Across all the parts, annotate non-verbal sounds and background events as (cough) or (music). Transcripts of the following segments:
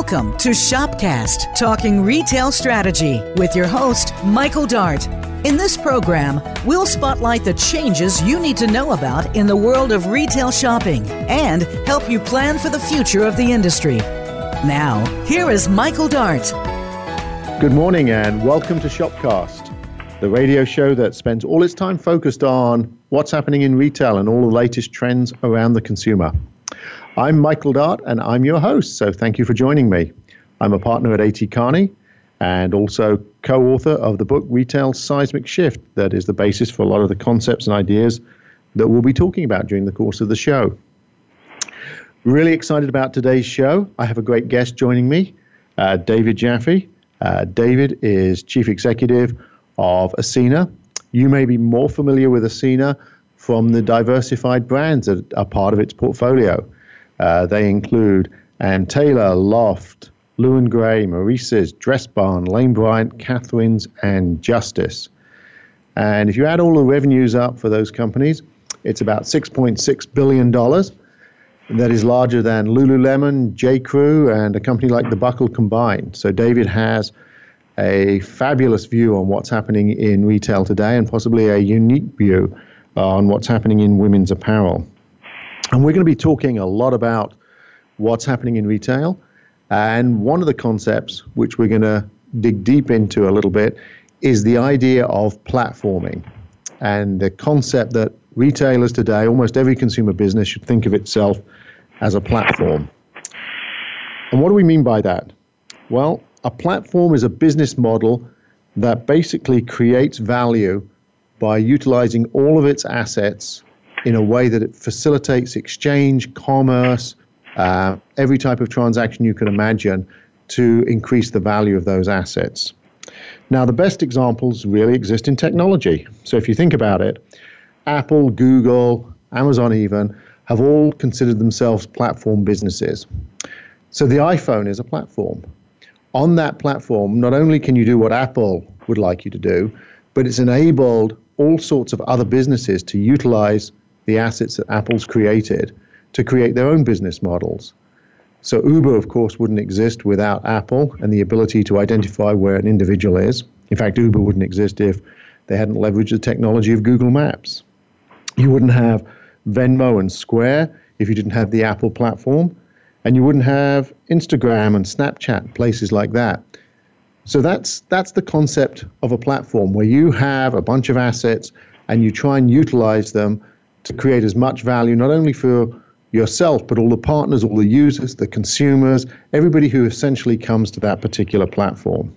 Welcome to Shopcast, talking retail strategy with your host, Michael Dart. In this program, we'll spotlight the changes you need to know about in the world of retail shopping and help you plan for the future of the industry. Now, here is Michael Dart. Good morning and welcome to Shopcast, the radio show that spends all its time focused on what's happening in retail and all the latest trends around the consumer. I'm Michael Dart, and I'm your host, so thank you for joining me. I'm a partner at A.T. Kearney and also co author of the book Retail Seismic Shift, that is the basis for a lot of the concepts and ideas that we'll be talking about during the course of the show. Really excited about today's show. I have a great guest joining me, uh, David Jaffe. Uh, David is Chief Executive of Ascena. You may be more familiar with Ascena from the diversified brands that are part of its portfolio. Uh, they include Ann Taylor, Loft, Lou & Grey, Maurice's, Dress Barn, Lane Bryant, Catherine's, and Justice. And if you add all the revenues up for those companies, it's about $6.6 billion. That is larger than Lululemon, J. Crew, and a company like The Buckle combined. So David has a fabulous view on what's happening in retail today and possibly a unique view on what's happening in women's apparel. And we're going to be talking a lot about what's happening in retail. And one of the concepts which we're going to dig deep into a little bit is the idea of platforming and the concept that retailers today, almost every consumer business, should think of itself as a platform. And what do we mean by that? Well, a platform is a business model that basically creates value by utilizing all of its assets in a way that it facilitates exchange, commerce, uh, every type of transaction you can imagine to increase the value of those assets. Now, the best examples really exist in technology. So, if you think about it, Apple, Google, Amazon, even have all considered themselves platform businesses. So, the iPhone is a platform. On that platform, not only can you do what Apple would like you to do, but it's enabled all sorts of other businesses to utilize the assets that Apple's created to create their own business models. So Uber, of course, wouldn't exist without Apple and the ability to identify where an individual is. In fact, Uber wouldn't exist if they hadn't leveraged the technology of Google Maps. You wouldn't have Venmo and Square if you didn't have the Apple platform. And you wouldn't have Instagram and Snapchat, places like that. So that's that's the concept of a platform where you have a bunch of assets and you try and utilize them to create as much value, not only for yourself, but all the partners, all the users, the consumers, everybody who essentially comes to that particular platform.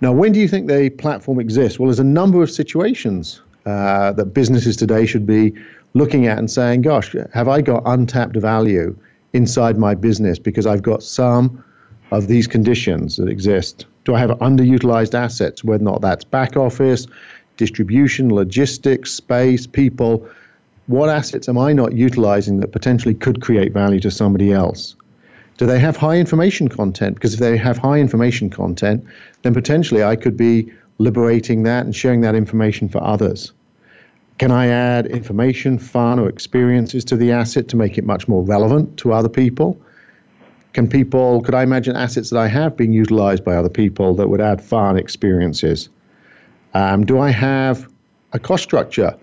Now, when do you think the platform exists? Well, there's a number of situations uh, that businesses today should be looking at and saying, gosh, have I got untapped value inside my business because I've got some of these conditions that exist? Do I have underutilized assets, whether or not that's back office, distribution, logistics, space, people. What assets am I not utilizing that potentially could create value to somebody else? Do they have high information content? Because if they have high information content, then potentially I could be liberating that and sharing that information for others. Can I add information, fun, or experiences to the asset to make it much more relevant to other people? Can people, could I imagine assets that I have being utilized by other people that would add fun experiences? Um, do I have a cost structure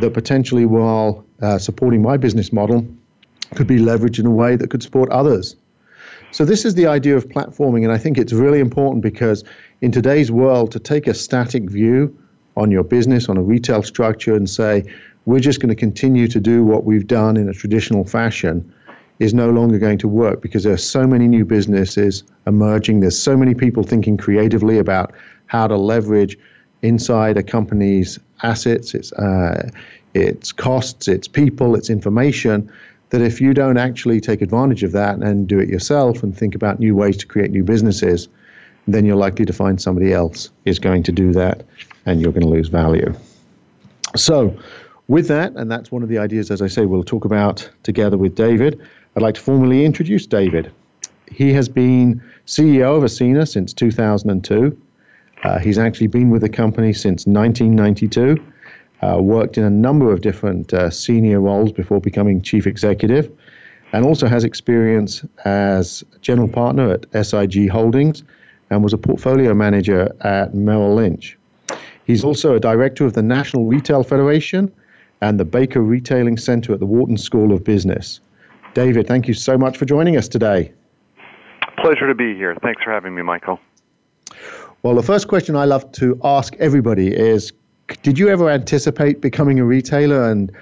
that potentially, while uh, supporting my business model, could be leveraged in a way that could support others? So, this is the idea of platforming, and I think it's really important because in today's world, to take a static view on your business, on a retail structure, and say, we're just going to continue to do what we've done in a traditional fashion is no longer going to work because there are so many new businesses emerging. There's so many people thinking creatively about how to leverage inside a company's assets, its, uh, its costs, its people, its information, that if you don't actually take advantage of that and do it yourself and think about new ways to create new businesses, then you're likely to find somebody else is going to do that and you're going to lose value. So, with that, and that's one of the ideas, as I say, we'll talk about together with David, I'd like to formally introduce David. He has been CEO of Ascena since 2002. Uh, he's actually been with the company since 1992, uh, worked in a number of different uh, senior roles before becoming chief executive. and also has experience as general partner at SIG Holdings and was a portfolio manager at Merrill Lynch. He's also a director of the National Retail Federation and the Baker Retailing Center at the Wharton School of Business. David, thank you so much for joining us today. Pleasure to be here. Thanks for having me, Michael. Well, the first question I love to ask everybody is Did you ever anticipate becoming a retailer and,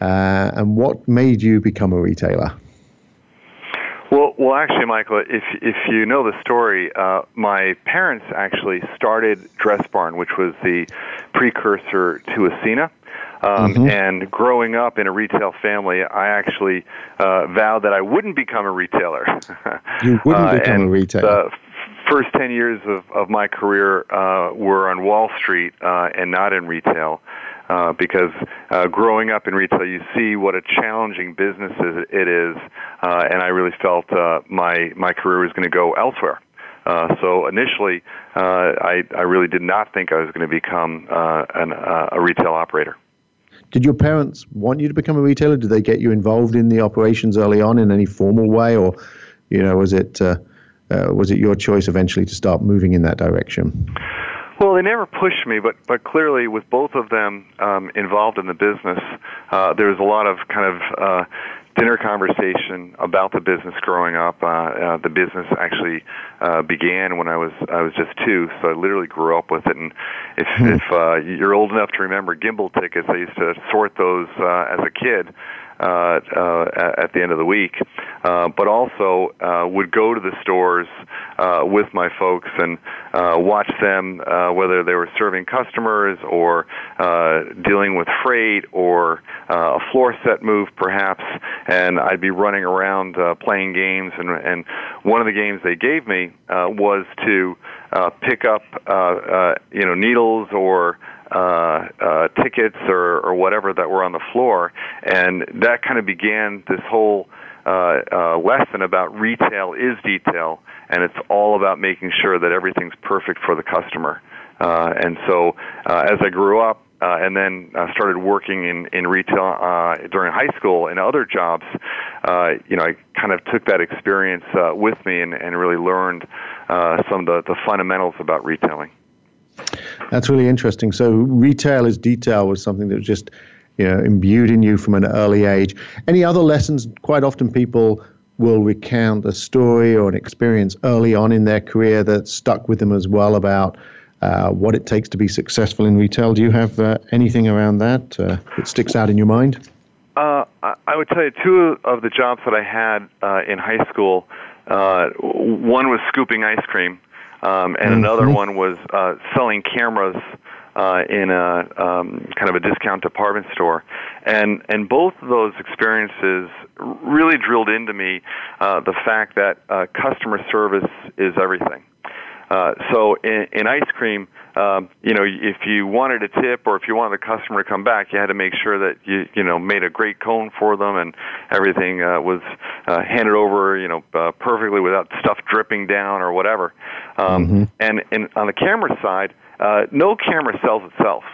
uh, and what made you become a retailer? Well, well, actually, Michael, if if you know the story, uh, my parents actually started Dress Barn, which was the precursor to Ascena. Um, mm-hmm. And growing up in a retail family, I actually uh, vowed that I wouldn't become a retailer. (laughs) you wouldn't uh, become a retailer. The first 10 years of, of my career uh, were on Wall Street uh, and not in retail. Uh, because uh, growing up in retail, you see what a challenging business it is, uh, and I really felt uh, my my career was going to go elsewhere. Uh, so initially, uh, I I really did not think I was going to become uh, an, uh, a retail operator. Did your parents want you to become a retailer? Did they get you involved in the operations early on in any formal way, or you know, was it uh, uh, was it your choice eventually to start moving in that direction? Well, they never pushed me, but but clearly, with both of them um, involved in the business, uh, there was a lot of kind of uh, dinner conversation about the business growing up. Uh, uh, the business actually uh, began when I was I was just two, so I literally grew up with it. And if hmm. if uh, you're old enough to remember Kimball tickets, I used to sort those uh, as a kid uh, uh, at the end of the week, uh, but also uh, would go to the stores uh, with my folks and uh, watch them, uh, whether they were serving customers or uh, dealing with freight or uh, a floor set move, perhaps. And I'd be running around uh, playing games, and and one of the games they gave me uh, was to uh, pick up, uh, uh, you know, needles or uh, uh, tickets or, or whatever that were on the floor, and that kind of began this whole uh, uh, lesson about retail is detail, and it's all about making sure that everything's perfect for the customer. Uh, and so, uh, as I grew up, uh, and then uh, started working in in retail uh, during high school and other jobs. Uh, you know, I kind of took that experience uh, with me and, and really learned uh, some of the, the fundamentals about retailing. That's really interesting. So retail is detail was something that was just you know imbued in you from an early age. Any other lessons? Quite often people will recount a story or an experience early on in their career that stuck with them as well about uh, what it takes to be successful in retail. Do you have uh, anything around that uh, that sticks out in your mind? Uh, I would tell you two of the jobs that I had uh, in high school. Uh, one was scooping ice cream, um, and mm-hmm. another one was uh, selling cameras uh, in a um, kind of a discount department store, and and both of those experiences really drilled into me uh, the fact that uh, customer service is everything. Uh, so in, in ice cream, um, you know, if you wanted a tip or if you wanted the customer to come back, you had to make sure that you, you know, made a great cone for them and everything uh, was uh, handed over, you know, uh, perfectly without stuff dripping down or whatever. Um, mm-hmm. And and on the camera side, uh, no camera sells itself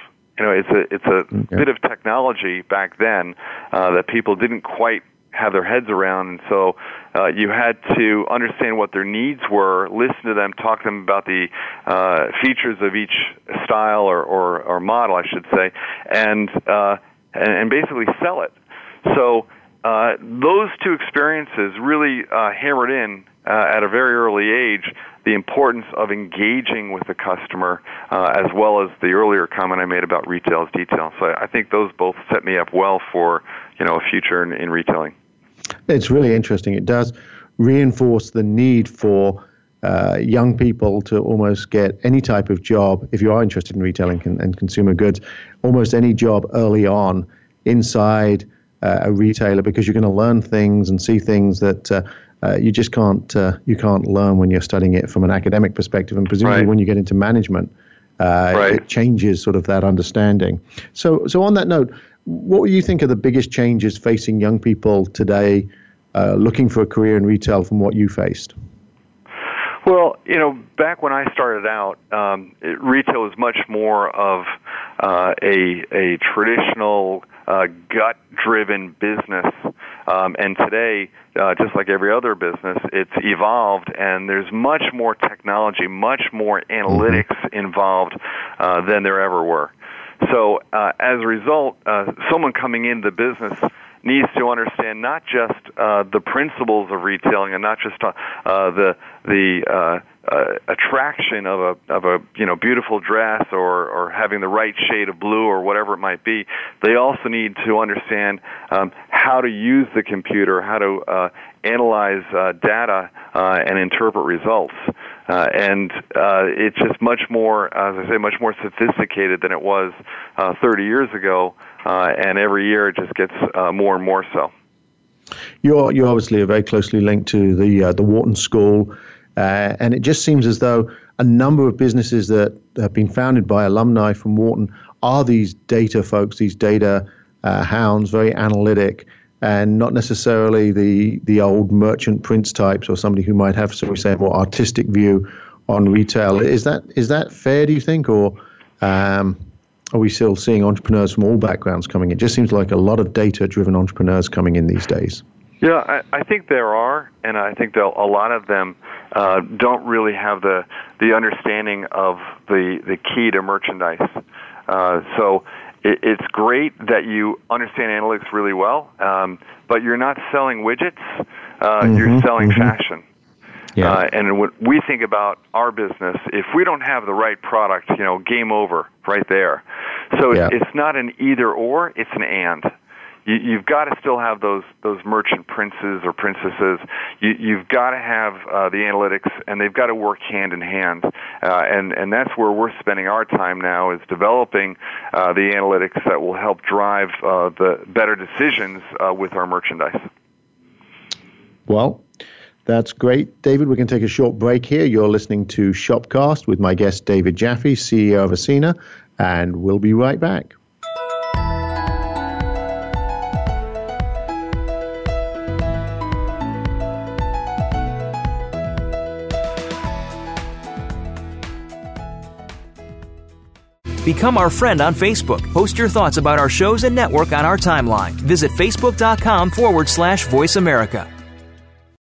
you know, it's a it's a okay. bit of technology back then uh, that people didn't quite have their heads around. And so uh, you had to understand what their needs were, listen to them, talk to them about the uh, features of each style or, or, or model, I should say, and, uh, and, and basically sell it. So uh, those two experiences really uh, hammered in uh, at a very early age the importance of engaging with the customer, uh, as well as the earlier comment I made about retail as detail. So I think those both set me up well for you know a future in, in retailing. It's really interesting. It does reinforce the need for uh, young people to almost get any type of job, if you are interested in retailing and, and consumer goods, almost any job early on inside uh, a retailer because you're going to learn things and see things that uh, uh, you just can't uh, you can't learn when you're studying it from an academic perspective, and presumably right. when you get into management, uh, right. it changes sort of that understanding. So, so on that note, what do you think are the biggest changes facing young people today uh, looking for a career in retail from what you faced? Well, you know, back when I started out, um, it, retail was much more of uh, a a traditional uh, gut-driven business Um, and today, uh, just like every other business, it's evolved, and there's much more technology, much more analytics mm-hmm. involved uh, than there ever were. So, uh, as a result, uh, someone coming into the business needs to understand not just uh, the principles of retailing and not just uh, the the uh, attraction of a of a you know beautiful dress or or having the right shade of blue or whatever it might be. They also need to understand um, how to use the computer, how to uh, analyze uh, data uh, and interpret results. Uh, and uh, it's just much more, as I say, much more sophisticated than it was uh, 30 years ago. And every year it just gets more and more so. You're you're obviously very closely linked to the the Wharton School, uh, and it just seems as though a number of businesses that have been founded by alumni from Wharton are these data folks, these data uh, hounds, very analytic, and not necessarily the the old merchant prince types or somebody who might have, so we say, a more artistic view on retail. Is that is that fair? Do you think, or um, are we still seeing entrepreneurs from all backgrounds coming in? It just seems like a lot of data driven entrepreneurs coming in these days. Yeah, I, I think there are, and I think that a lot of them uh, don't really have the the understanding of the the key to merchandise. Uh, so it, it's great that you understand analytics really well, um, but you're not selling widgets. Uh, mm-hmm, you're selling mm-hmm. fashion. Yeah. Uh, and when we think about our business, if we don't have the right product, you know, game over right there. So yeah. it's not an either or, it's an and. You, you've got to still have those those merchant princes or princesses. You, you've got to have uh, the analytics, and they've got to work hand in hand. Uh, and and that's where we're spending our time now is developing uh, the analytics that will help drive uh, the better decisions uh, with our merchandise. Well, that's great. David, we can take a short break here. You're listening to Shopcast with my guest, David Jaffe, CEO of Ascena, and we'll be right back. Become our friend on Facebook. Post your thoughts about our shows and network on our timeline. Visit facebook.com forward slash voice America.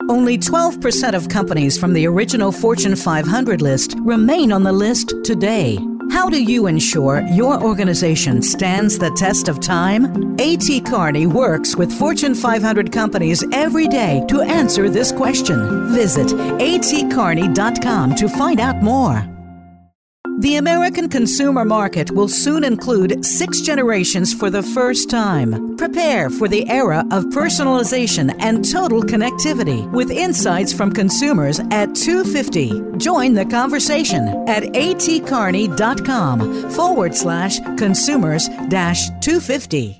Only 12% of companies from the original Fortune 500 list remain on the list today. How do you ensure your organization stands the test of time? A.T. Kearney works with Fortune 500 companies every day to answer this question. Visit atkearney.com to find out more. The American consumer market will soon include six generations for the first time. Prepare for the era of personalization and total connectivity with insights from consumers at 250. Join the conversation at atkearney.com forward slash consumers dash 250.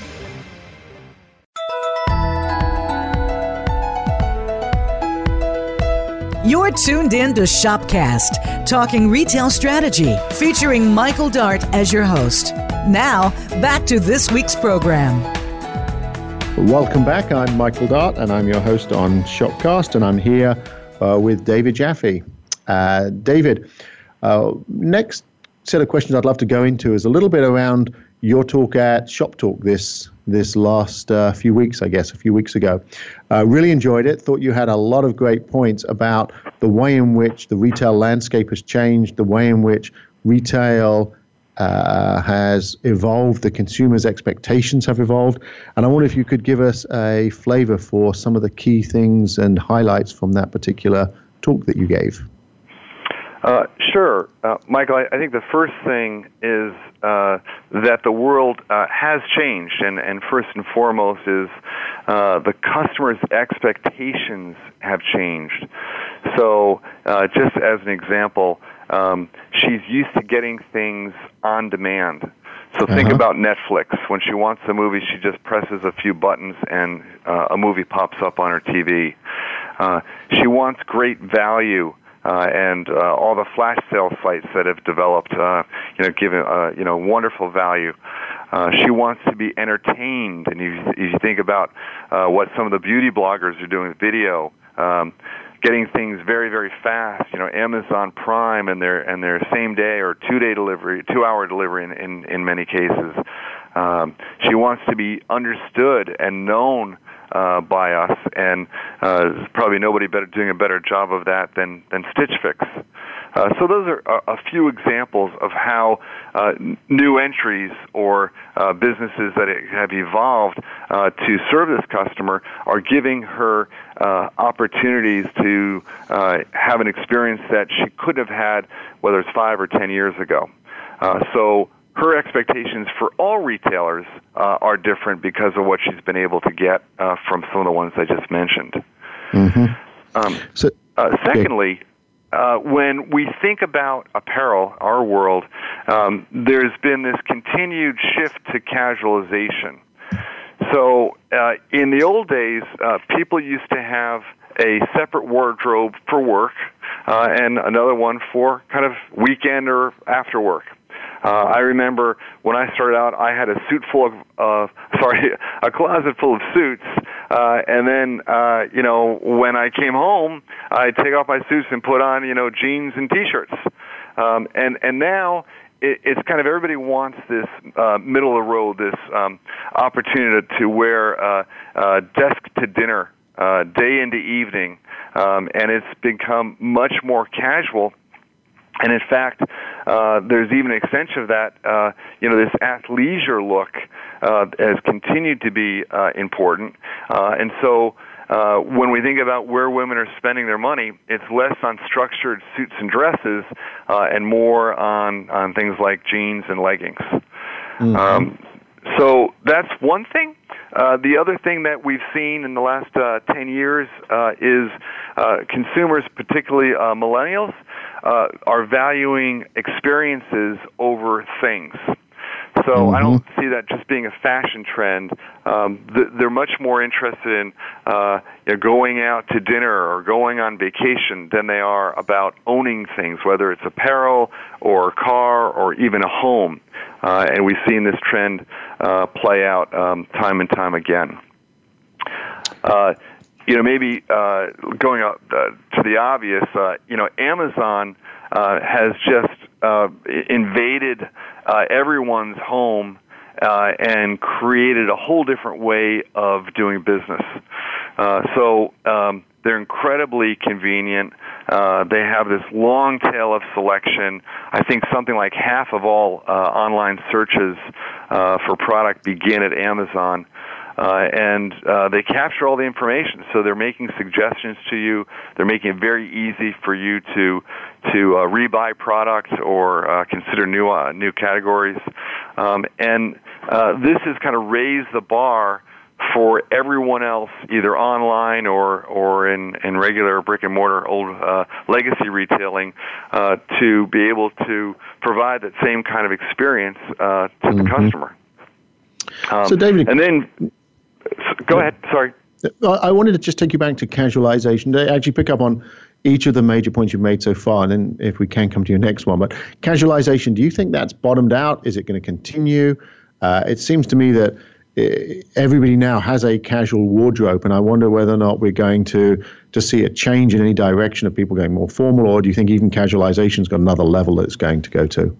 You're tuned in to Shopcast, talking retail strategy, featuring Michael Dart as your host. Now, back to this week's program. Welcome back. I'm Michael Dart, and I'm your host on Shopcast, and I'm here uh, with David Jaffe. Uh, David, uh, next set of questions I'd love to go into is a little bit around your talk at Shoptalk this this last uh, few weeks, I guess, a few weeks ago. Uh, really enjoyed it. Thought you had a lot of great points about the way in which the retail landscape has changed, the way in which retail uh, has evolved, the consumers' expectations have evolved. And I wonder if you could give us a flavor for some of the key things and highlights from that particular talk that you gave. Uh, sure, uh, Michael. I, I, think the first thing is uh, that the world uh, has changed, and, and first and foremost is uh, the customer's expectations have changed. So, uh, just as an example, um, she's used to getting things on demand. So think uh-huh. about Netflix. When she wants a movie, she just presses a few buttons and uh, a movie pops up on her TV. Uh, she wants great value. Uh, and uh, all the flash sale sites that have developed, uh, you know, given uh, you know wonderful value. Uh, she wants to be entertained, and if you think about uh, what some of the beauty bloggers are doing with video. Um, getting things very very fast you know amazon prime and their and their same day or two day delivery two hour delivery in in, in many cases um, she wants to be understood and known uh, by us, and uh, probably nobody better doing a better job of that than than Stitch Fix. Uh, so those are a, few examples of how uh, new entries or uh, businesses that have evolved uh, to serve this customer are giving her uh, opportunities to uh, have an experience that she couldn't have had, whether it's five or ten years ago. So her expectations for all retailers uh, are different because of what she's been able to get uh, from some of the ones I just mentioned. Mm-hmm. Um, so, uh, secondly, uh, when we think about apparel, our world, um, there's been this continued shift to casualization. So, uh, in the old days, uh, people used to have a separate wardrobe for work and another one for kind of weekend or after work. Uh, I remember when I started out, I had a suit full of, uh, (laughs) sorry, a closet full of suits. Uh, and then, uh, you know, when I came home, I'd take off my suits and put on, you know, jeans and t-shirts. Um, and, and now, it, it's kind of everybody wants this uh, middle of the road, this um, opportunity to wear uh, uh, desk to dinner, uh, day into evening, um, and it's become much more casual and in fact, uh, there's even an extension of that. Uh, you know, this athleisure look uh, has continued to be uh, important, uh, and so. Uh, when we think about where women are spending their money, it's less on structured suits and dresses uh, and more on, on things like jeans and leggings. Mm-hmm. Um, so that's one thing. Uh, the other thing that we've seen in the last uh, 10 years uh, is uh, consumers, particularly uh, millennials, uh, are valuing experiences over things. So mm-hmm. I don't see that just being a fashion trend. Um, th- they're much more interested in uh, you know, going out to dinner or going on vacation than they are about owning things, whether it's apparel or a car or even a home. Uh, and we've seen this trend uh, play out um, time and time again. Uh, you know, maybe uh, going up uh, to the obvious, uh, you know, Amazon uh, has just uh, invaded uh, everyone's home uh, and created a whole different way of doing business. Uh, so um, they're incredibly convenient. Uh, they have this long tail of selection. I think something like half of all uh, online searches uh, for product begin at Amazon. Uh, and uh, they capture all the information. So they're making suggestions to you. They're making it very easy for you to to uh, rebuy products or uh, consider new uh, new categories. Um, and uh, this has kind of raised the bar for everyone else, either online or or in in regular brick and mortar old uh, legacy retailing, uh, to be able to provide that same kind of experience uh, to mm-hmm. the customer. Um, so, David, and then go ahead. Sorry. I wanted to just take you back to casualization to actually pick up on each of the major points you've made so far, and then if we can come to your next one. But casualization, do you think that's bottomed out? Is it going to continue? Uh, it seems to me that uh, everybody now has a casual wardrobe, and I wonder whether or not we're going to to see a change in any direction of people going more formal, or do you think even casualization's got another level that it's going to go to?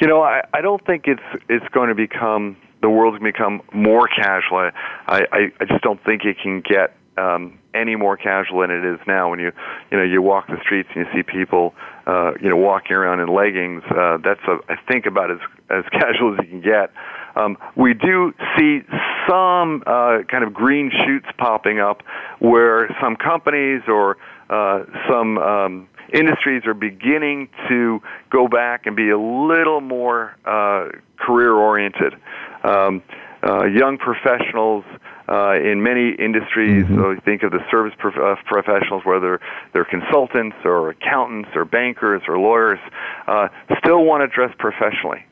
You know, I, I don't think it's it's going to become the world's going to become more casual. I, I I just don't think it can get um, any more casual than it is now. When you you know you walk the streets and you see people uh, you know walking around in leggings, uh, that's a, I think about as as (laughs) casual as you can get. Um, we do see some uh, kind of green shoots popping up where some companies or uh, some um, industries are beginning to go back and be a little more uh, career oriented. Um, uh, young professionals uh, in many industries. Mm-hmm. So think of the service prof- uh, professionals, whether they're consultants or accountants or bankers or lawyers, uh, still want to dress professionally.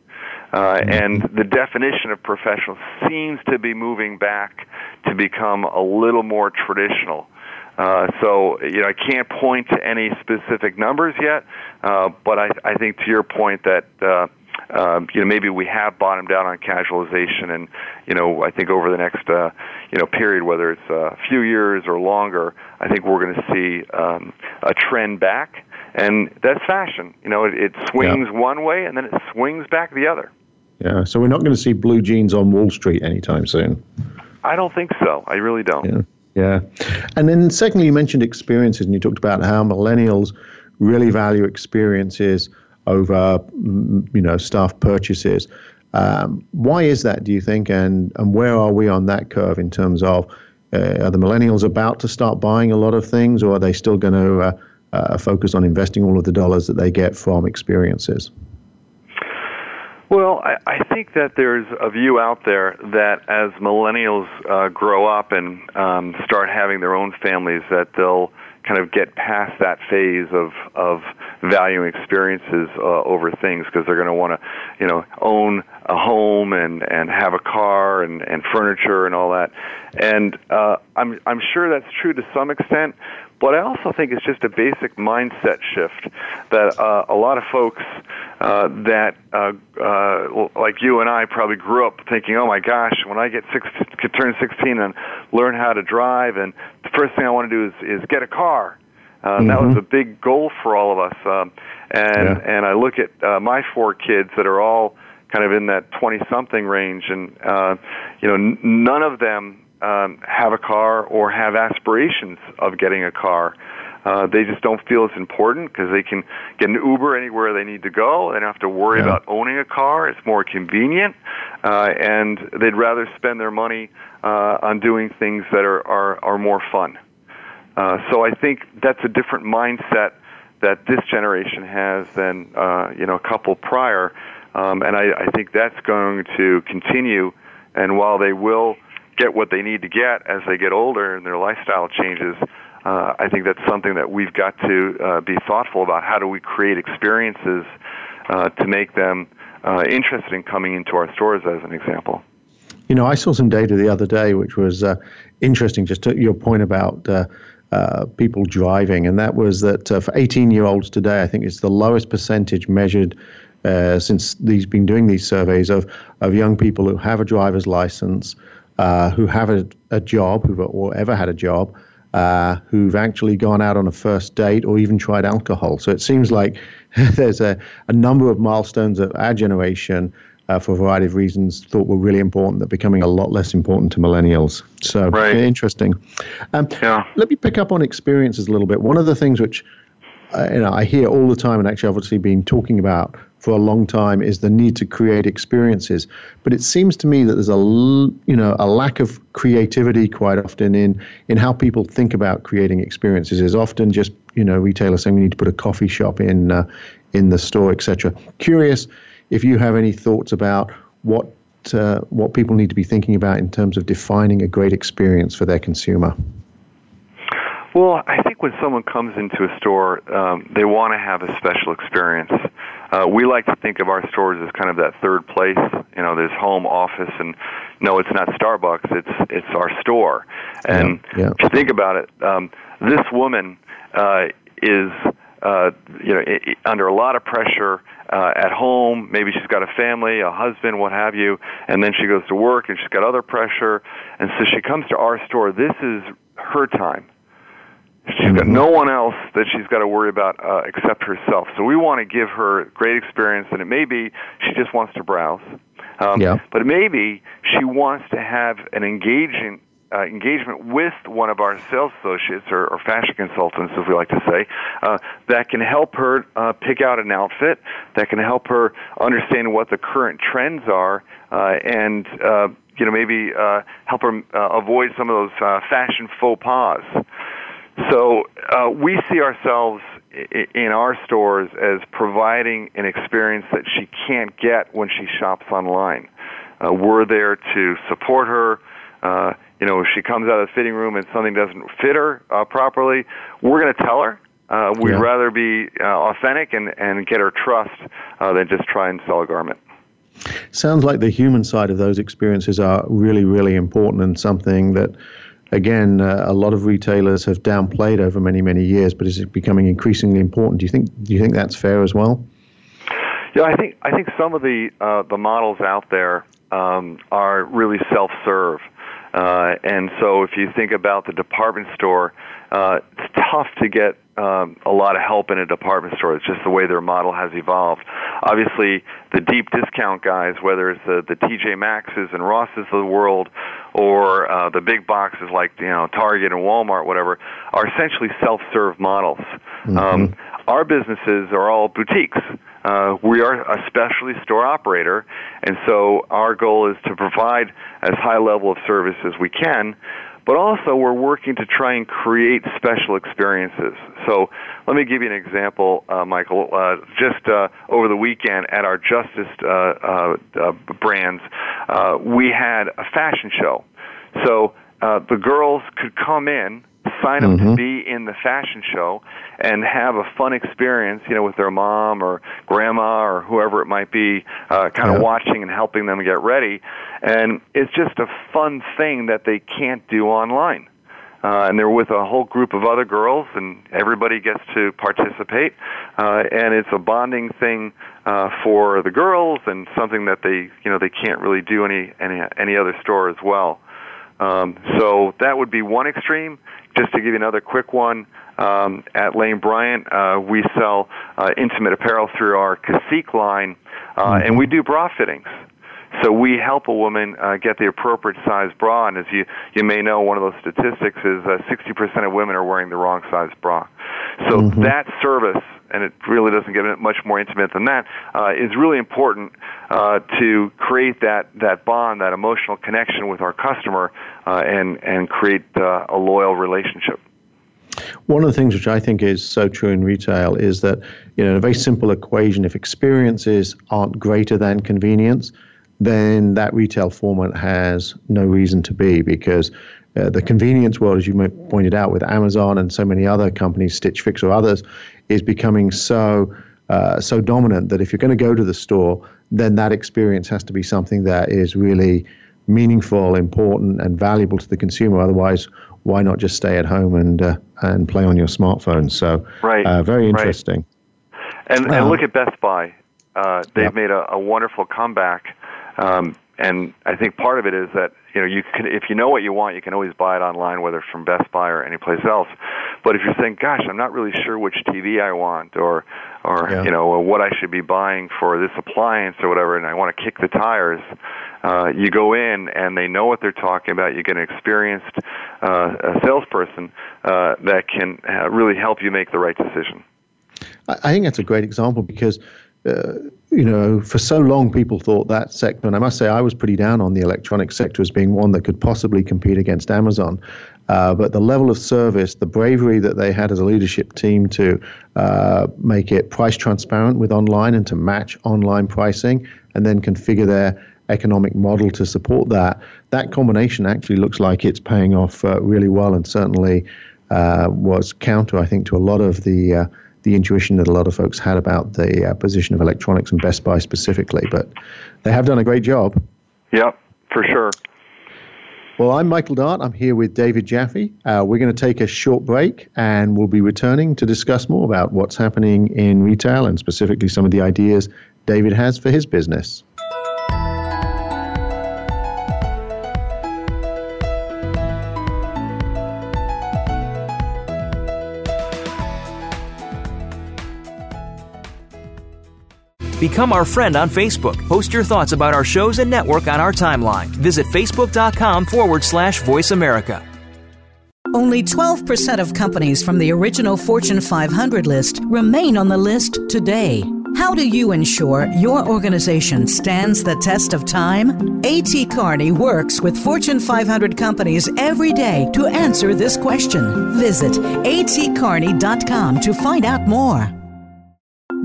Uh, mm-hmm. and the definition of professional seems to be moving back to become a little more traditional. Uh, so you know, I can't point to any specific numbers yet, uh, but I, I think to your point that uh, um, you know maybe we have bottomed out on casualization, and you know I think over the next uh, you know period, whether it's a few years or longer, I think we're going to see um, a trend back, and that's fashion. You know, it, it swings yeah. one way and then it swings back the other. Yeah, so we're not going to see blue jeans on Wall Street anytime soon. I don't think so. I really don't. Yeah. Yeah. And then, secondly, you mentioned experiences, and you talked about how millennials really value experiences over, mm, you know, staff purchases. Um, why is that, do you think? And, and where are we on that curve in terms of uh, are the millennials about to start buying a lot of things, or are they still going to uh, uh, focus on investing all of the dollars that they get from experiences? Well, I, I think that there's a view out there that as millennials uh, grow up and um, start having their own families, that they'll kind of get past that phase of of valuing experiences uh, over things because they're going to want to, you know, own a home and and have a car and and furniture and all that. And uh, I'm I'm sure that's true to some extent, but I also think it's just a basic mindset shift that uh, a lot of folks uh, that, uh, uh, like you and I, probably grew up thinking, "Oh my gosh, when I get six, could turn 16 and learn how to drive, and the first thing I want to do is is get a car." Uh, mm-hmm. That was a big goal for all of us. Um, and yeah. and I look at uh, my four kids that are all kind of in that 20 something range, and uh, you know, n- none of them um, have a car or have aspirations of getting a car. Uh, they just don't feel it's important because they can get an Uber anywhere they need to go. They don't have to worry yeah. about owning a car. It's more convenient, uh, and they'd rather spend their money uh, on doing things that are are, are more fun. Uh, so I think that's a different mindset that this generation has than uh, you know a couple prior, um, and I, I think that's going to continue. And while they will get what they need to get as they get older and their lifestyle changes. Uh, I think that's something that we've got to uh, be thoughtful about. How do we create experiences uh, to make them uh, interested in coming into our stores, as an example? You know, I saw some data the other day which was uh, interesting, just to your point about. Uh, people driving, and that was that for 18 year olds today, I think it's the lowest percentage measured uh, since these been doing these surveys of of young people who have a driver's license, uh, who have a, a job, who've or ever had a job, uh, who've actually gone out on a first date or even tried alcohol. So it seems like (laughs) there's a, a number of milestones that our generation, uh, for a variety of reasons, thought were really important that are becoming a lot less important to millennials. So right. interesting. Um, yeah. Let me pick up on experiences a little bit. One of the things which uh, you know, I hear all the time, and actually, I've obviously been talking about for a long time is the need to create experiences. But it seems to me that there's a you know a lack of creativity quite often in in how people think about creating experiences. Is often just you know retailers saying we need to put a coffee shop in uh, in the store, etc. Curious if you have any thoughts about what uh, what people need to be thinking about in terms of defining a great experience for their consumer. Well, I think when someone comes into a store, um, they want to have a special experience. Uh, we like to think of our stores as kind of that third place. You know, there's home, office, and no, it's not Starbucks. It's it's our store. And yeah, yeah. if you think about it, um, this woman uh, is uh, you know I- under a lot of pressure uh, at home. Maybe she's got a family, a husband, what have you, and then she goes to work and she's got other pressure, and so she comes to our store. This is her time She's got no one else that she's got to worry about uh, except herself. So we want to give her great experience, and it may be she just wants to browse, um, yeah. but maybe she wants to have an engaging uh, engagement with one of our sales associates or, or fashion consultants, as we like to say, uh, that can help her uh, pick out an outfit, that can help her understand what the current trends are, uh, and uh, you know maybe uh, help her uh, avoid some of those uh, fashion faux pas. So uh, we see ourselves in our stores as providing an experience that she can't get when she shops online. Uh, we're there to support her. Uh, you know, if she comes out of the fitting room and something doesn't fit her uh, properly, we're going to tell her. Uh, we'd yeah. rather be uh, authentic and, and get her trust uh, than just try and sell a garment. Sounds like the human side of those experiences are really, really important and something that again, uh, a lot of retailers have downplayed over many, many years, but is it becoming increasingly important. Do you think? Do you think that's fair as well? Yeah, I think I think some of the uh, the models out there um, are really self-serve, uh, and so if you think about the department store, uh, it's tough to get um, a lot of help in a department store. It's just the way their model has evolved. Obviously, the deep discount guys, whether it's the, the TJ Maxxes and Rosses of the world, or uh, the big boxes like you know Target and Walmart, whatever, are essentially self-serve models. Mm-hmm. Um, our businesses are all boutiques. Uh, we are a specialty store operator, and so our goal is to provide as high level of service as we can but also we're working to try and create special experiences. So let me give you an example, uh, Michael. Uh, just uh, over the weekend at our Justice uh, uh, uh, brands, we had a fashion show. So the girls could come in sign them mm-hmm. to be in the fashion show and have a fun experience, you know, with their mom or grandma or whoever it might be, uh, kind yeah. of watching and helping them get ready. And it's just a fun thing that they can't do online. Uh, and they're with a whole group of other girls, and everybody gets to participate. Uh, and it's a bonding thing uh, for the girls, and something that they, you know, they can't really do any any any other store as well. Um, so that would be one extreme. Just to give you another quick one, um, at Lane Bryant, uh, we sell uh, intimate apparel through our Cacique line, uh, mm-hmm. and we do bra fittings. So we help a woman uh, get the appropriate size bra, and as you you may know, one of those statistics is uh, 60% of women are wearing the wrong size bra. So mm-hmm. that service, and it really doesn't get much more intimate than that, uh, is really important uh, to create that that bond, that emotional connection with our customer, uh, and and create uh, a loyal relationship. One of the things which I think is so true in retail is that, you know, in a very simple equation, if experiences aren't greater than convenience, then that retail format has no reason to be because uh, the convenience world, as you pointed out, with Amazon and so many other companies, Stitch Fix or others, is becoming so uh, so dominant that if you're going to go to the store, then that experience has to be something that is really meaningful, important, and valuable to the consumer. Otherwise, why not just stay at home and uh, and play on your smartphone? So, right, uh, very interesting. Right. And, and um, look at Best Buy. Uh, they've yep. made a, a, wonderful comeback, um, and I think part of it is that you know you can if you know what you want, you can always buy it online, whether from Best Buy or any place else. But if you're saying, "Gosh, I'm not really sure which TV I want," or or yeah. you know what I should be buying for this appliance or whatever, and I want to kick the tires, uh, you go in and they know what they're talking about. You get an experienced uh, a salesperson uh, that can uh, really help you make the right decision. I think that's a great example because uh, you know, for so long people thought that sector, and I must say I was pretty down on the electronic sector as being one that could possibly compete against Amazon. Uh, but the level of service, the bravery that they had as a leadership team to uh, make it price transparent with online and to match online pricing and then configure their economic model to support that, that combination actually looks like it's paying off uh, really well and certainly uh, was counter, I think, to a lot of the the intuition that a lot of folks had about the uh, position of electronics and Best Buy specifically. But they have done a great job. Yep, for sure. Well, I'm Michael Dart. I'm here with David Jaffe. Uh, we're going to take a short break and we'll be returning to discuss more about what's happening in retail and specifically some of the ideas David has for his business. Become our friend on Facebook. Post your thoughts about our shows and network on our timeline. Visit facebook.com forward slash voice America. Only 12% of companies from the original Fortune 500 list remain on the list today. How do you ensure your organization stands the test of time? A.T. Kearney works with Fortune 500 companies every day to answer this question. Visit atkearney.com to find out more.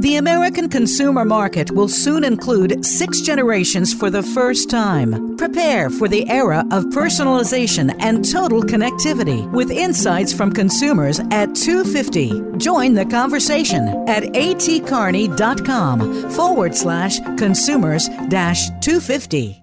The American consumer market will soon include six generations for the first time. Prepare for the era of personalization and total connectivity with insights from consumers at 250. Join the conversation at atkearney.com forward slash consumers dash 250.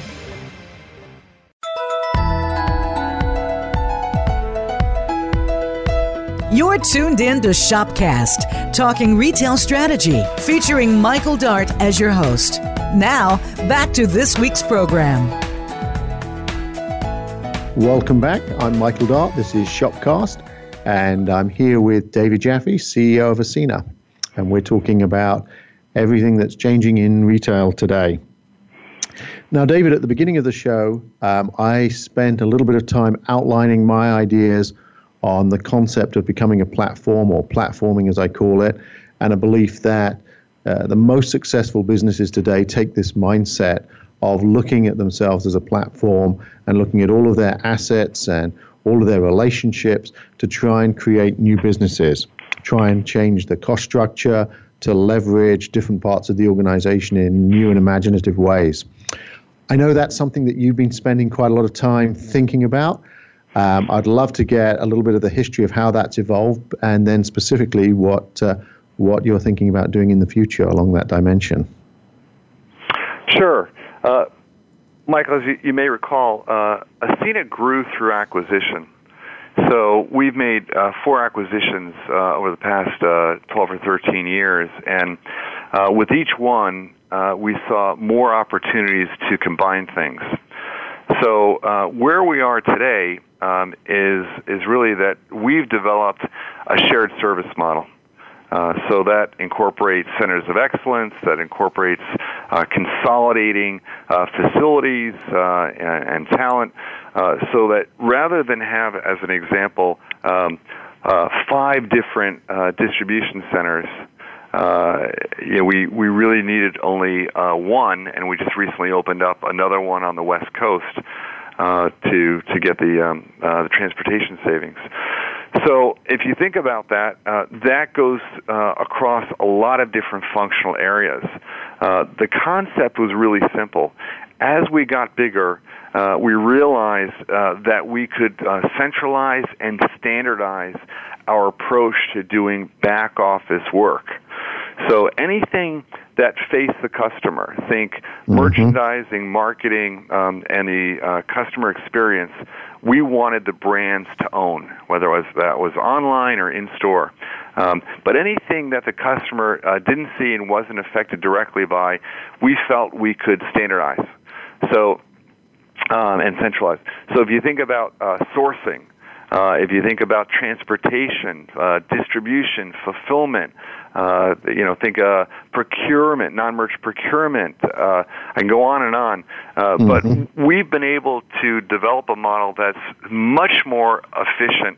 You're tuned in to Shopcast, talking retail strategy, featuring Michael Dart as your host. Now, back to this week's program. Welcome back. I'm Michael Dart. This is Shopcast, and I'm here with David Jaffe, CEO of Ascena. And we're talking about everything that's changing in retail today. Now, David, at the beginning of the show, um, I spent a little bit of time outlining my ideas on the concept of becoming a platform or platforming, as I call it, and a belief that uh, the most successful businesses today take this mindset of looking at themselves as a platform and looking at all of their assets and all of their relationships to try and create new businesses, try and change the cost structure to leverage different parts of the organization in new and imaginative ways. I know that's something that you've been spending quite a lot of time thinking about. Um, I'd love to get a little bit of the history of how that's evolved, and then specifically what uh, what you're thinking about doing in the future along that dimension. Sure. Uh, Michael, as you, you may recall, uh, Ascena grew through acquisition. So we've made uh, four acquisitions uh, over the past uh, 12 or 13 years, and with each one, we saw more opportunities to combine things. So uh, where we are today um, is is really that we've developed a shared service model. Uh, so that incorporates centers of excellence, that incorporates uh, consolidating uh, facilities uh, and, and, talent, uh, so that rather than have, as an example, um, uh, five different distribution centers, you know, we, we really needed only one, and we just recently opened up another one on the West Coast uh, to to get the um, uh, the transportation savings. So if you think about that, uh, that goes uh, across a lot of different functional areas. Uh, the concept was really simple. As we got bigger, uh, we realized uh, that we could uh, centralize and standardize our approach to doing back office work. So anything that face the customer, think mm-hmm. merchandising, marketing, um, and the uh, customer experience, we wanted the brands to own, whether it was that was online or in store. Um, but anything that the customer uh, didn't see and wasn't affected directly by, we felt we could standardize. So um, and centralize. So if you think about uh, sourcing, uh, if you think about transportation, uh, distribution, fulfillment, uh, you know, think uh, procurement, non-merch procurement. Uh, I can go on and on. Uh, mm-hmm. But we've been able to develop a model that's much more efficient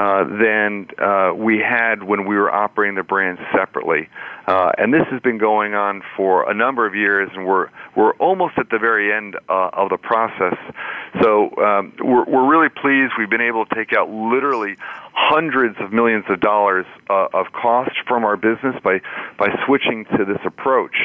uh, than uh, we had when we were operating the brands separately. Uh, and this has been going on for a number of years, and we're we're almost at the very end uh, of the process. So um, we're we're really pleased. We've been able to take out literally hundreds of millions of dollars uh, of cost from our business by by switching to this approach.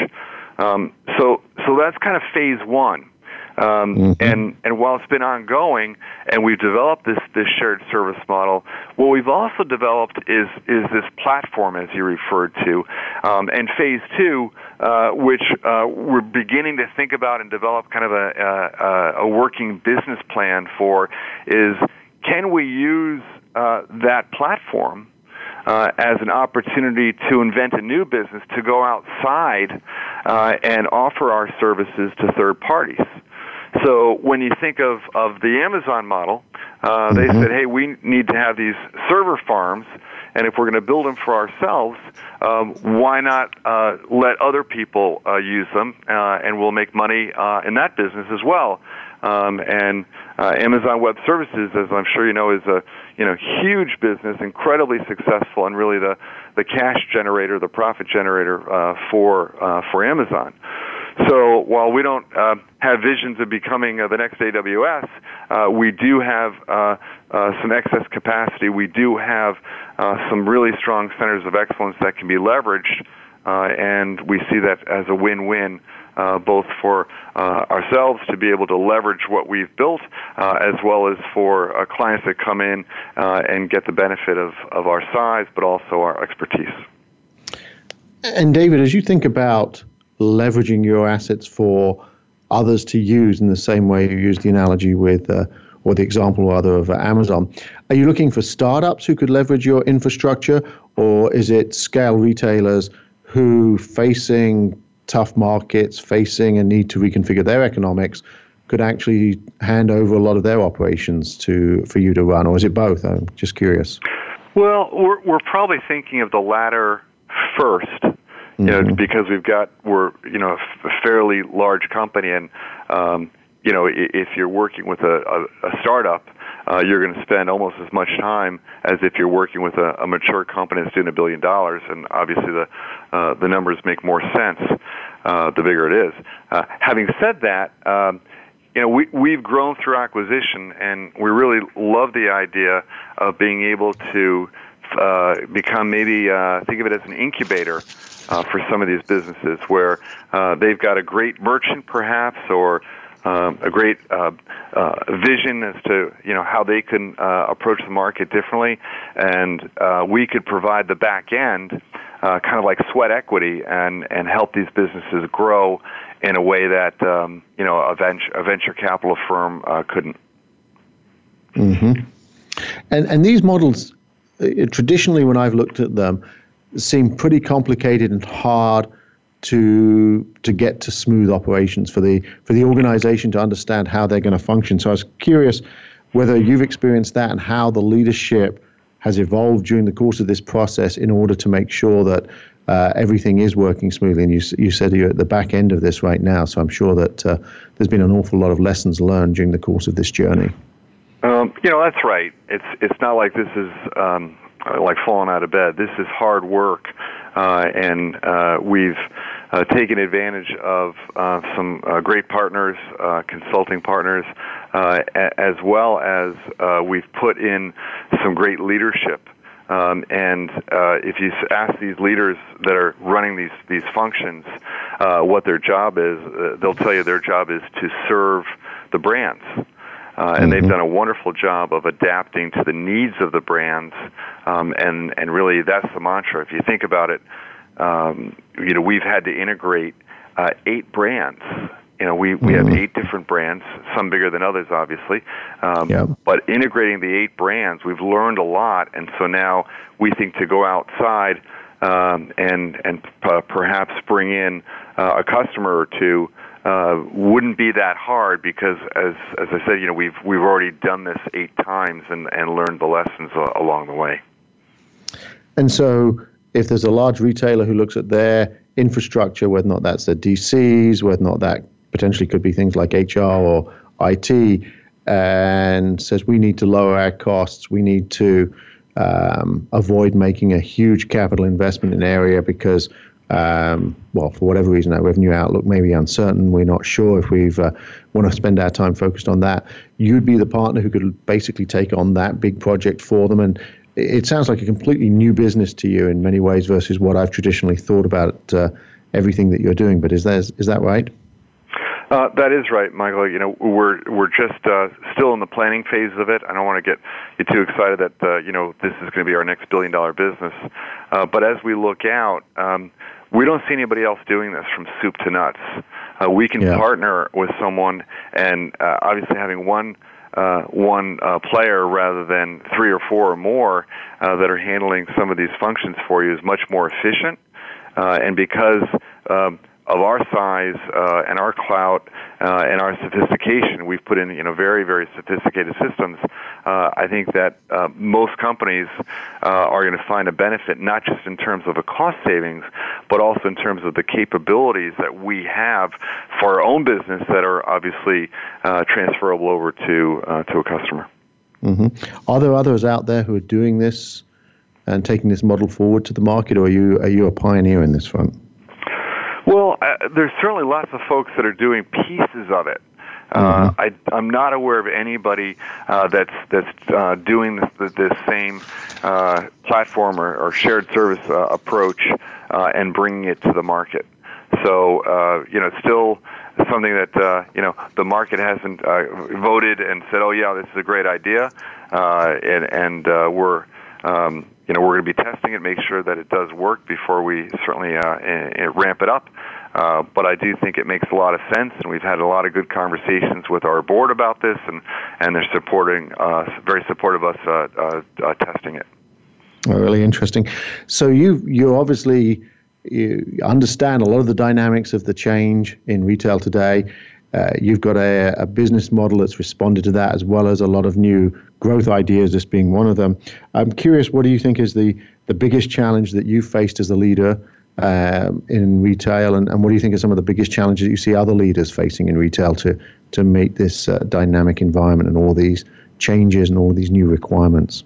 Um, so so that's kind of phase one. Um, mm-hmm. And and while it's been ongoing, and we've developed this this shared service model, what we've also developed is is this platform, as you referred to, um, and phase two, uh, which uh, we're beginning to think about and develop kind of a, a, a working business plan for, is can we use uh, that platform uh, as an opportunity to invent a new business, to go outside uh, and offer our services to third parties. So when you think of, of the Amazon model, uh, they mm-hmm. said, hey, we need to have these server farms, and if we're going to build them for ourselves, um, why not uh, let other people uh, use them, uh, and we'll make money uh, in that business as well. Um, and uh, Amazon Web Services, as I'm sure you know, is a you know huge business, incredibly successful, and really the the cash generator, the profit generator uh, for uh, for Amazon. So while we don't uh, have visions of becoming uh, the next AWS, uh, we do have uh, uh, some excess capacity. We do have uh, some really strong centers of excellence that can be leveraged, and we see that as a win-win. both for ourselves to be able to leverage what we've built, as well as for clients that come in and get the benefit of, of our size, but also our expertise. And David, as you think about leveraging your assets for others to use in the same way you use the analogy with, uh, or the example rather of uh, Amazon, are you looking for startups who could leverage your infrastructure, or is it scale retailers who, facing tough markets, facing a need to reconfigure their economics, could actually hand over a lot of their operations to for you to run, or is it both? I'm just curious. Well, we're we're probably thinking of the latter first you know, mm-hmm. because we've got we're you know a fairly large company, and um, you know if you're working with a, a, a startup, uh, you're going to spend almost as much time as if you're working with a, a mature company that's doing a billion dollars, and obviously the uh, the numbers make more sense uh, the bigger it is. Uh, having said that. Um, you know, we, we've grown through acquisition, and we really love the idea of being able to uh, become maybe uh, think of it as an incubator uh, for some of these businesses where uh, they've got a great merchant perhaps or um, a great uh, uh, vision as to you know how they can uh, approach the market differently, and uh, we could provide the back end, uh, kind of like sweat equity, and and help these businesses grow in a way that um, you know a venture a venture capital firm couldn't. Mm-hmm. And and these models, traditionally, when I've looked at them, seem pretty complicated and hard to to get to smooth operations for the for the organization to understand how they're going to function. So I was curious whether you've experienced that and how the leadership has evolved during the course of this process in order to make sure that uh, everything is working smoothly. And you you said you're at the back end of this right now, so I'm sure that uh, there's been an awful lot of lessons learned during the course of this journey. Um, you know that's right. It's it's not like this is um, uh, like falling out of bed. This is hard work, uh, and uh, we've uh, taken advantage of uh, some uh, great partners, uh, consulting partners, uh, a- as well as uh, we've put in some great leadership. Um, and uh, if you ask these leaders that are running these these functions uh, what their job is, uh, they'll tell you their job is to serve the brands. Uh, and mm-hmm. they've done a wonderful job of adapting to the needs of the brands, um, and and really that's the mantra. If you think about it, um, you know we've had to integrate uh, eight brands. You know, we, we mm-hmm. have eight different brands, some bigger than others, obviously. Um, yep. But integrating the eight brands, we've learned a lot, and so now we think to go outside um, and and p- perhaps bring in uh, a customer or two uh, wouldn't be that hard because, as as I said, you know, we've we've already done this eight times and and learned the lessons uh, along the way. And so, if there's a large retailer who looks at their infrastructure, whether or not that's their DCs, whether or not that potentially could be things like HR or IT, and says we need to lower our costs, we need to um, avoid making a huge capital investment in area because um, well, for whatever reason, our revenue outlook may be uncertain. We're not sure if we uh, want to spend our time focused on that. You'd be the partner who could basically take on that big project for them. And it sounds like a completely new business to you in many ways versus what I've traditionally thought about uh, everything that you're doing. But is that, is that right? Uh, that is right, Michael. You know, we're we're just uh, still in the planning phase of it. I don't want to get you too excited that uh, you know this is going to be our next billion dollar business. Uh, but as we look out, um, we don't see anybody else doing this from soup to nuts. Uh, we can yeah. partner with someone, and uh, obviously having one uh, one uh, player rather than three or four or more uh, that are handling some of these functions for you is much more efficient. Uh, and because um, of our size uh, and our clout uh, and our sophistication, we've put in you know very very sophisticated systems. Uh, I think that uh, most companies uh, are going to find a benefit not just in terms of a cost savings, but also in terms of the capabilities that we have for our own business that are obviously uh, transferable over to to a customer. Mm-hmm. Are there others out there who are doing this and taking this model forward to the market, or are you are you a pioneer in this front? Well, uh, there's certainly lots of folks that are doing pieces of it. Uh, mm-hmm. I, I'm not aware of anybody uh, that's that's uh, doing this, this same uh, platform or, or shared service uh, approach uh, and bringing it to the market. So uh, you know, it's still something that uh, you know the market hasn't uh, voted and said, "Oh yeah, this is a great idea," uh, and and uh, we're um, you know we're going to be testing it, make sure that it does work before we certainly uh, ramp it up. Uh, but I do think it makes a lot of sense, and we've had a lot of good conversations with our board about this, and, and they're supporting us, very supportive of us uh, uh, uh, testing it. Oh, really interesting. So you you obviously you understand a lot of the dynamics of the change in retail today. Uh, you've got a, a, business model that's responded to that, as well as a lot of new growth ideas, this being one of them. I'm curious, what do you think is the, the biggest challenge that you faced as a leader um, in retail, and, and what do you think are some of the biggest challenges that you see other leaders facing in retail to to meet this uh, dynamic environment and all these changes and all these new requirements?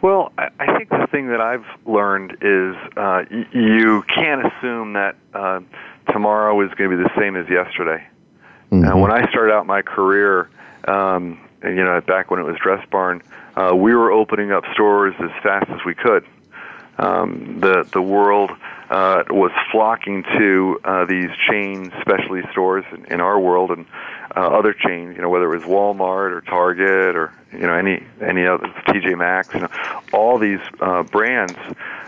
Well, I think the thing that I've learned is uh, y- you can't assume that uh, tomorrow is going to be the same as yesterday. Mm-hmm. When I started out my career, um, you know, back when it was Dress Barn, uh, we were opening up stores as fast as we could. Um, the the world uh, was flocking to uh, these chain specialty stores in, in our world and uh, other chains, you know, whether it was Walmart or Target or you know any any other TJ Maxx, you know, all these uh, brands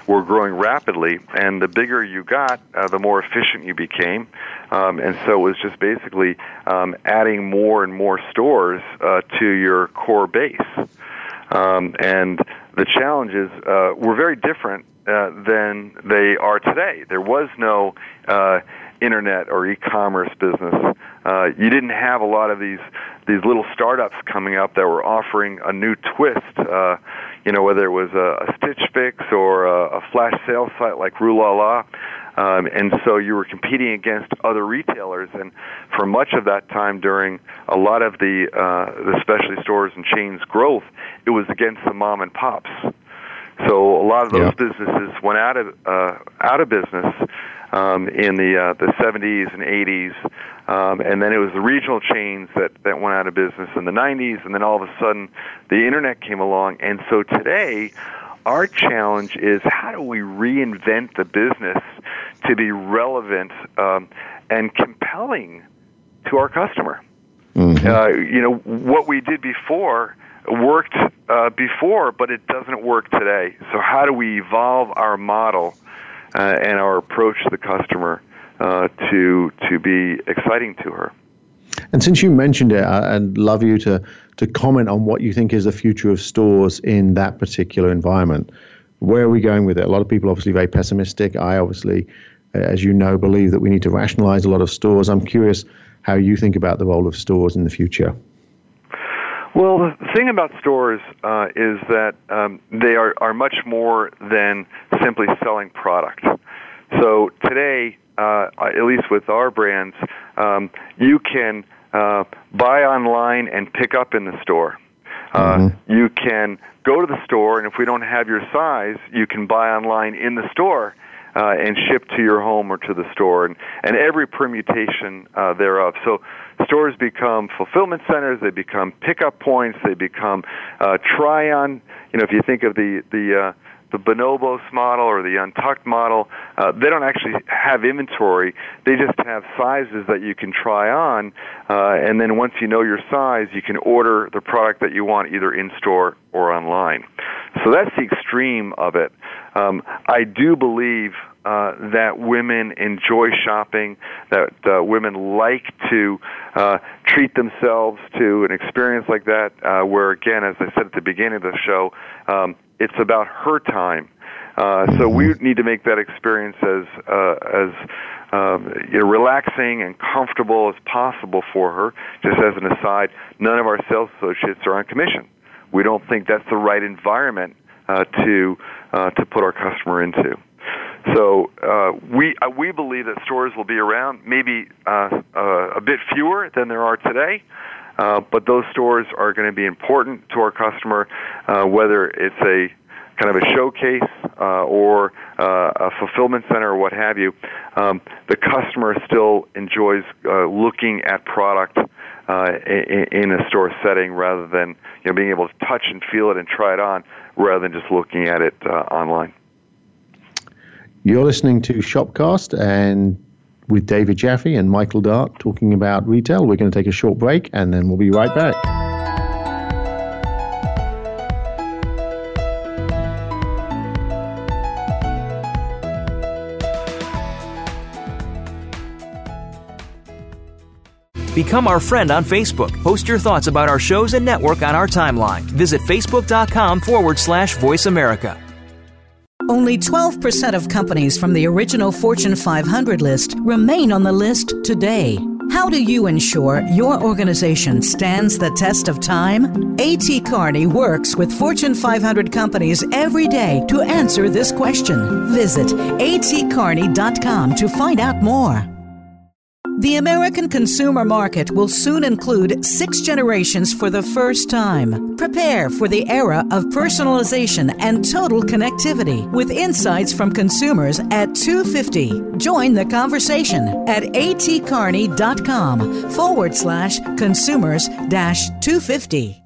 were growing rapidly, and the bigger you got, uh, the more efficient you became, um, and so it was just basically um, adding more and more stores uh, to your core base, um, and the challenges uh, were very different uh, than they are today. There was no uh, internet or e-commerce business. Uh, you didn't have a lot of these these little startups coming up that were offering a new twist. Uh, you know, whether it was a, a Stitch Fix or a, a flash sale site like Rue La La. Um, and so you were competing against other retailers, and for much of that time during a lot of the uh, the specialty stores and chains growth, it was against the mom and pops. So a lot of those yeah. businesses went out of uh, out of business um, in the uh, the 70s and 80s, um, and then it was the regional chains that that went out of business in the 90s, and then all of a sudden the internet came along, and so today our challenge is how do we reinvent the business to be relevant um, and compelling to our customer. Mm-hmm. Uh, you know what we did before worked uh, before, but it doesn't work today. So how do we evolve our model uh, and our approach to the customer uh, to to be exciting to her? And since you mentioned it, I'd love you to to comment on what you think is the future of stores in that particular environment. Where are we going with it? A lot of people obviously very pessimistic. I obviously, as you know, believe that we need to rationalize a lot of stores. I'm curious how you think about the role of stores in the future. Well, the thing about stores uh, is that um, they are, are much more than simply selling product. So today, uh, at least with our brands, um, you can uh, buy online and pick up in the store. Uh, mm-hmm. You can go to the store, and if we don't have your size, you can buy online in the store uh, and ship to your home or to the store, and, and every permutation uh, thereof. So stores become fulfillment centers, they become pickup points, they become uh, try-on. You know, if you think of the the uh, the bonobos model or the UNTUCKit model, uh, they don't actually have inventory. They just have sizes that you can try on, uh, and then once you know your size, you can order the product that you want either in store or online. So that's the extreme of it. Um, I do believe uh, that women enjoy shopping, that uh, women like to uh, treat themselves to an experience like that, uh, where again, as I said at the beginning of the show, um, it's about her time. Uh, so we mm-hmm. need to make that experience as uh, as um, you know, relaxing and comfortable as possible for her. Just as an aside, none of our sales associates are on commission. We don't think that's the right environment uh, to uh, to put our customer into. So uh, we uh, we believe that stores will be around, maybe uh, uh, a bit fewer than there are today, uh, but those stores are going to be important to our customer, uh, whether it's a kind of a showcase uh, or uh, a fulfillment center or what have you, um, the customer still enjoys uh, looking at product uh, in, in a store setting rather than you know being able to touch and feel it and try it on rather than just looking at it online. You're listening to Shopcast and with David Jaffe and Michael Dart talking about retail. We're going to take a short break and then we'll be right back. Become our friend on Facebook. Post your thoughts about our shows and network on our timeline. Visit facebook.com forward slash voice America. Only 12% of companies from the original Fortune 500 list remain on the list today. How do you ensure your organization stands the test of time? A.T. Kearney works with Fortune 500 companies every day to answer this question. Visit atkearney.com to find out more. The American consumer market will soon include six generations for the first time. Prepare for the era of personalization and total connectivity with insights from consumers at 250. Join the conversation at atkearney.com forward slash consumers dash 250.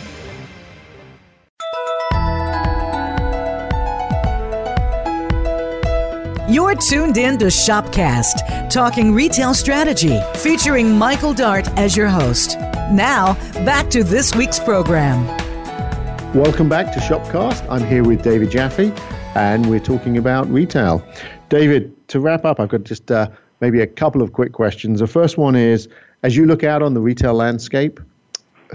You're tuned in to Shopcast, talking retail strategy, featuring Michael Dart as your host. Now, back to this week's program. Welcome back to Shopcast. I'm here with David Jaffe, and we're talking about retail. David, to wrap up, I've got just uh, maybe a couple of quick questions. The first one is as you look out on the retail landscape,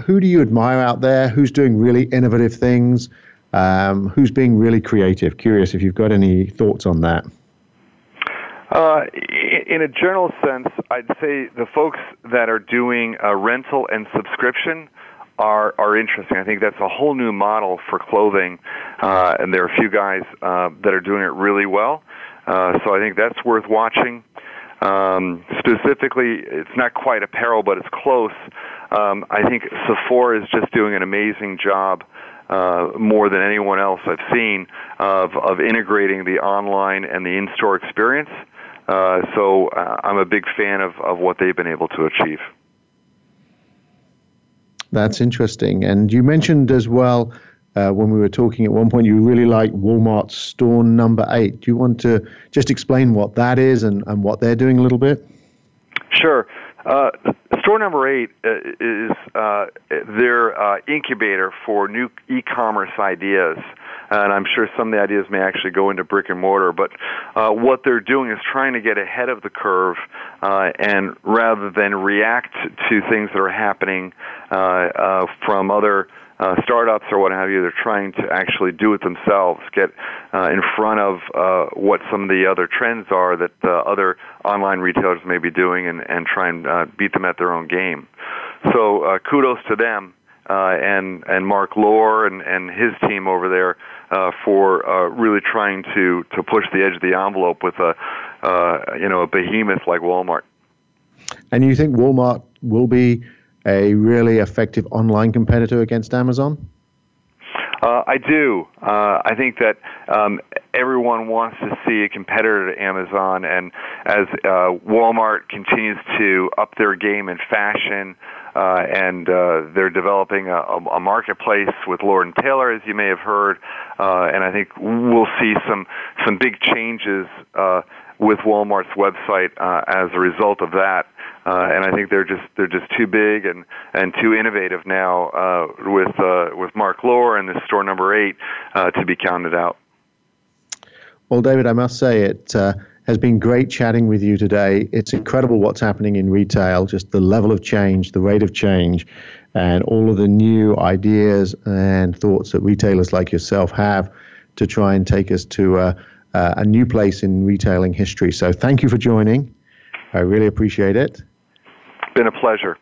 who do you admire out there? Who's doing really innovative things? Um, who's being really creative? Curious if you've got any thoughts on that. Uh, in a general sense, I'd say the folks that are doing a rental and subscription are are interesting. I think that's a whole new model for clothing, uh, and there are a few guys uh, that are doing it really well. Uh, so I think that's worth watching. Um, specifically, it's not quite apparel, but it's close. Um, I think Sephora is just doing an amazing job. Uh, more than anyone else I've seen of of integrating the online and the in-store experience. Uh, so uh, I'm a big fan of, of what they've been able to achieve. That's interesting. And you mentioned as well uh, when we were talking at one point, you really like Walmart's store number eight. Do you want to just explain what that is and, and what they're doing a little bit? Sure. Uh, store number eight uh, is uh, their uh, incubator for new e-commerce ideas and I'm sure some of the ideas may actually go into brick and mortar. But uh, what they're doing is trying to get ahead of the curve, uh, and rather than react to things that are happening uh, uh, from other uh, startups or what have you, they're trying to actually do it themselves, get uh, in front of what some of the other trends are that other online retailers may be doing and, and try and beat them at their own game. So kudos to them and and Mark Lore and and his team over there uh, for uh, really trying to to push the edge of the envelope with a uh, you know a behemoth like Walmart. And you think Walmart will be a really effective online competitor against Amazon? Uh, I do. Uh, I think that um, everyone wants to see a competitor to Amazon, and as uh, Walmart continues to up their game in fashion, uh, and uh, they're developing a, a marketplace with Lord and Taylor, as you may have heard, uh, and I think we'll see some some big changes uh, with Walmart's website uh, as a result of that. Uh, and I think they're just they're just too big and and too innovative now with with Mark Lore and this store number eight to be counted out. Well, David, I must say it has been great chatting with you today. It's incredible what's happening in retail, just the level of change, the rate of change, and all of the new ideas and thoughts that retailers like yourself have to try and take us to a, uh, a new place in retailing history. So thank you for joining. I really appreciate it. Been a pleasure.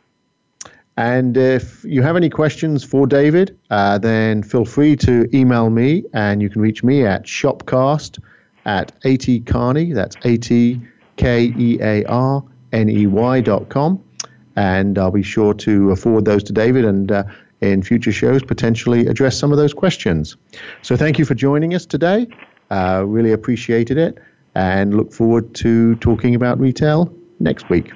And if you have any questions for David, uh, then feel free to email me, and you can reach me at shopcast at atkearney, that's A-T-K-E-A-R-N-E-Y dot com. And I'll be sure to forward those to David and uh, in future shows potentially address some of those questions. So thank you for joining us today. Uh, really appreciated it and look forward to talking about retail next week.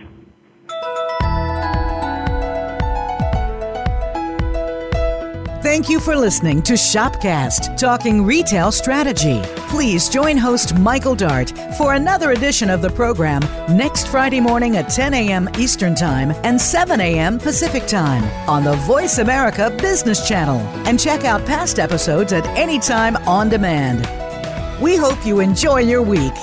Thank you for listening to Shopcast, talking retail strategy. Please join host Michael Dart for another edition of the program next Friday morning at 10 a.m. Eastern Time and 7 a.m. Pacific Time on the Voice America Business Channel. And check out past episodes at any time on demand. We hope you enjoy your week.